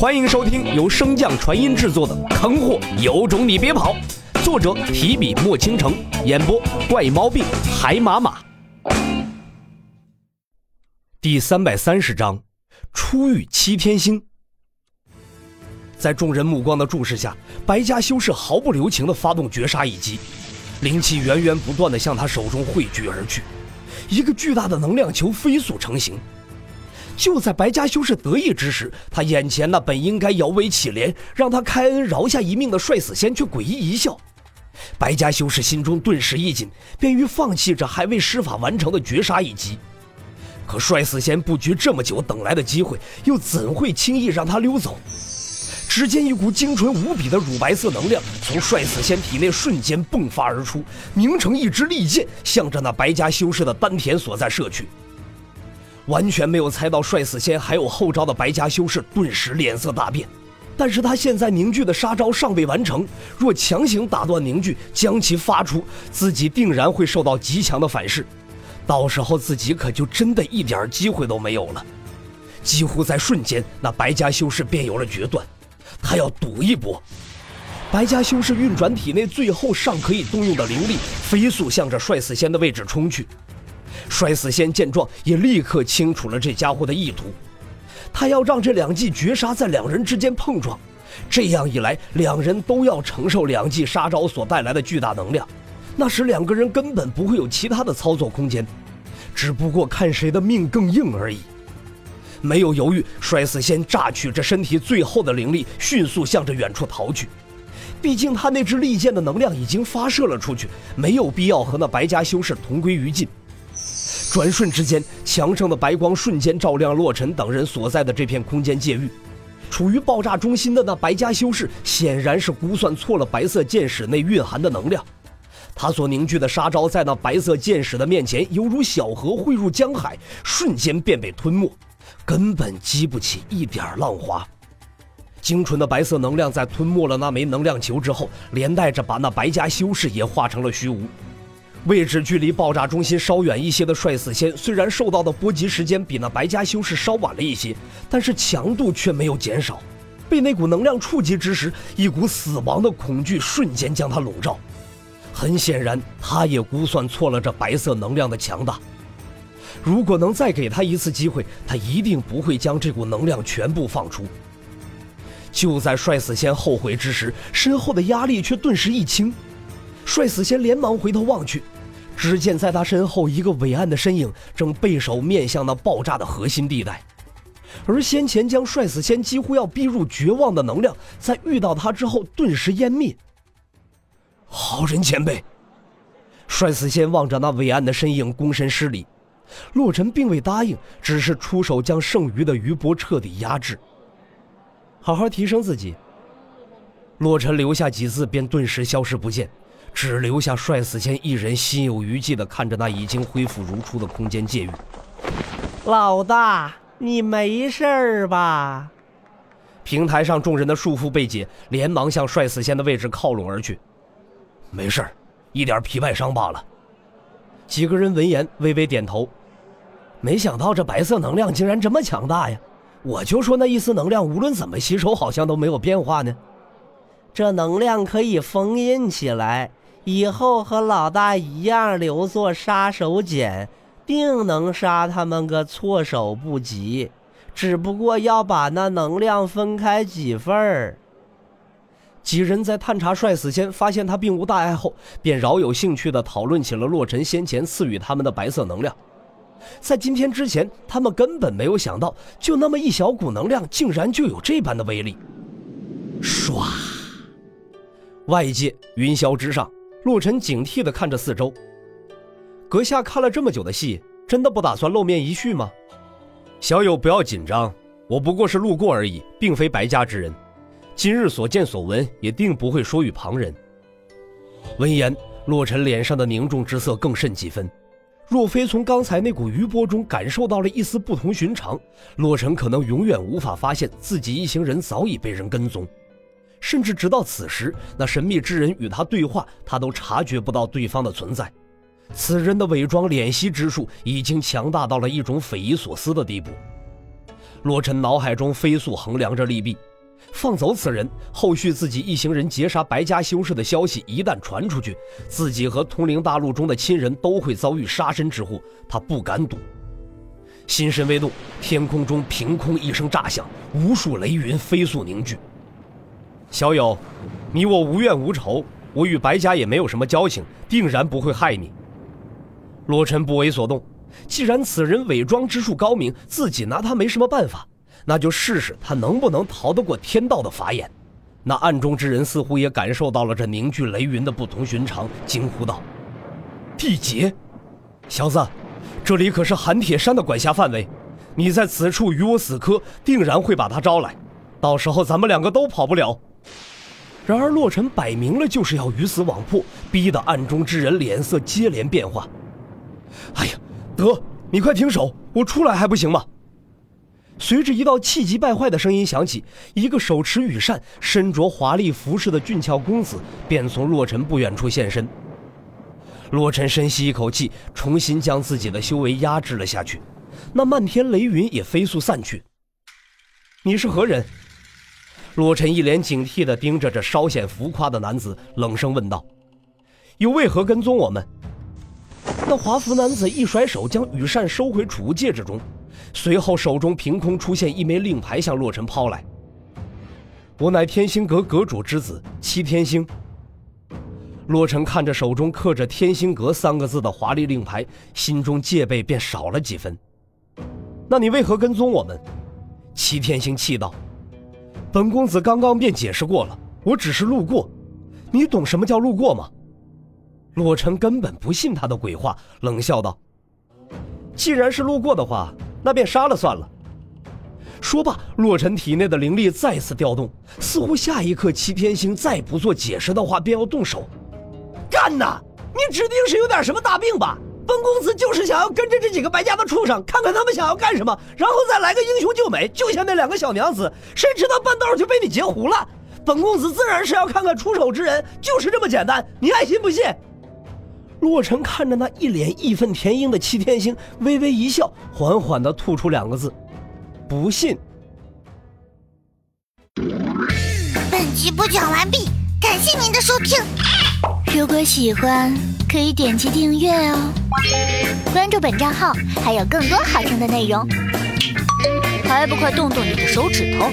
欢迎收听由升降传音制作的《坑货有种你别跑》，作者提笔墨倾城，演播怪猫病海马马。第三百三十章，初遇七天星。在众人目光的注视下，白家修士毫不留情地发动绝杀一击，灵气源源不断地向他手中汇聚而去，一个巨大的能量球飞速成型。就在白家修士得意之时，他眼前那本应该摇尾乞怜，让他开恩饶下一命的帅死仙却诡异一笑。白家修士心中顿时一紧，便于放弃这还未施法完成的绝杀一击。可帅死仙布局这么久等来的机会，又怎会轻易让他溜走？只见一股精纯无比的乳白色能量从帅死仙体内瞬间迸发而出，凝成一支利箭，向着那白家修士的丹田所在射去。完全没有猜到帅死仙还有后招的白家修士顿时脸色大变，但是他现在凝聚的杀招尚未完成，若强行打断凝聚将其发出，自己定然会受到极强的反噬，到时候自己可就真的一点机会都没有了。几乎在瞬间，那白家修士便有了决断，他要赌一波。白家修士运转体内最后尚可以动用的灵力，飞速向着帅死仙的位置冲去。摔死仙见状，也立刻清楚了这家伙的意图。他要让这两记绝杀在两人之间碰撞，这样一来，两人都要承受两记杀招所带来的巨大能量，那时两个人根本不会有其他的操作空间，只不过看谁的命更硬而已。没有犹豫，摔死仙榨取着身体最后的灵力，迅速向着远处逃去。毕竟他那支利剑的能量已经发射了出去，没有必要和那白家修士同归于尽。转瞬之间，墙上的白光瞬间照亮洛尘等人所在的这片空间界域。处于爆炸中心的那白家修士，显然是估算错了白色剑矢内蕴含的能量。他所凝聚的杀招，在那白色剑矢的面前，犹如小河汇入江海，瞬间便被吞没，根本激不起一点浪花。精纯的白色能量在吞没了那枚能量球之后，连带着把那白家修士也化成了虚无。位置距离爆炸中心稍远一些的帅死仙，虽然受到的波及时间比那白家修士稍晚了一些，但是强度却没有减少。被那股能量触及之时，一股死亡的恐惧瞬间将他笼罩。很显然，他也估算错了这白色能量的强大。如果能再给他一次机会，他一定不会将这股能量全部放出。就在帅死仙后悔之时，身后的压力却顿时一轻。帅死仙连忙回头望去，只见在他身后一个伟岸的身影正背手面向那爆炸的核心地带，而先前将帅死仙几乎要逼入绝望的能量，在遇到他之后顿时湮灭。好人前辈，帅死仙望着那伟岸的身影躬身施礼，洛尘并未答应，只是出手将剩余的余波彻底压制。好好提升自己。洛尘留下几字，便顿时消失不见。只留下帅死仙一人心有余悸地看着那已经恢复如初的空间界域。老大，你没事儿吧？平台上众人的束缚被解，连忙向帅死仙的位置靠拢而去。没事儿，一点皮外伤罢了。几个人闻言微微点头。没想到这白色能量竟然这么强大呀！我就说那一丝能量无论怎么吸收，好像都没有变化呢。这能量可以封印起来。以后和老大一样留作杀手锏，定能杀他们个措手不及。只不过要把那能量分开几份儿。几人在探查帅死仙，发现他并无大碍后，便饶有兴趣地讨论起了洛尘先前赐予他们的白色能量。在今天之前，他们根本没有想到，就那么一小股能量，竟然就有这般的威力。唰，外界云霄之上。洛尘警惕地看着四周。阁下看了这么久的戏，真的不打算露面一叙吗？小友不要紧张，我不过是路过而已，并非白家之人。今日所见所闻，也定不会说与旁人。闻言，洛尘脸上的凝重之色更甚几分。若非从刚才那股余波中感受到了一丝不同寻常，洛尘可能永远无法发现自己一行人早已被人跟踪。甚至直到此时，那神秘之人与他对话，他都察觉不到对方的存在。此人的伪装敛息之术已经强大到了一种匪夷所思的地步。洛尘脑海中飞速衡量着利弊，放走此人，后续自己一行人劫杀白家修士的消息一旦传出去，自己和通灵大陆中的亲人都会遭遇杀身之祸，他不敢赌。心神未动，天空中凭空一声炸响，无数雷云飞速凝聚。小友，你我无怨无仇，我与白家也没有什么交情，定然不会害你。洛尘不为所动，既然此人伪装之术高明，自己拿他没什么办法。那就试试他能不能逃得过天道的法眼。那暗中之人似乎也感受到了这凝聚雷云的不同寻常，惊呼道：“地劫，小子，这里可是寒铁山的管辖范围，你在此处与我死磕，定然会把他招来，到时候咱们两个都跑不了。”然而洛尘摆明了就是要鱼死网破，逼得暗中之人脸色接连变化。哎呀，得，你快停手，我出来还不行吗？随着一道气急败坏的声音响起，一个手持羽扇、身着华丽服饰的俊俏公子便从洛尘不远处现身。洛尘深吸一口气，重新将自己的修为压制了下去，那漫天雷云也飞速散去。你是何人？洛尘一脸警惕地盯着这稍显浮夸的男子，冷声问道：“又为何跟踪我们？”那华服男子一甩手，将羽扇收回储物戒指中。随后，手中凭空出现一枚令牌，向洛尘抛来。我乃天星阁阁主之子七天星。洛尘看着手中刻着“天星阁”三个字的华丽令牌，心中戒备便少了几分。那你为何跟踪我们？七天星气道：“本公子刚刚便解释过了，我只是路过。你懂什么叫路过吗？”洛尘根本不信他的鬼话，冷笑道：“既然是路过的话。”那便杀了算了。说罢，洛尘体内的灵力再次调动，似乎下一刻齐天星再不做解释的话，便要动手。干呐！你指定是有点什么大病吧？本公子就是想要跟着这几个白家的畜生，看看他们想要干什么，然后再来个英雄救美，救下那两个小娘子。谁知道半道就被你截胡了。本公子自然是要看看出手之人，就是这么简单。你爱信不信？洛尘看着那一脸义愤填膺的齐天星，微微一笑，缓缓的吐出两个字：“不信。”本集播讲完毕，感谢您的收听。如果喜欢，可以点击订阅哦，关注本账号还有更多好听的内容。还不快动动你的手指头！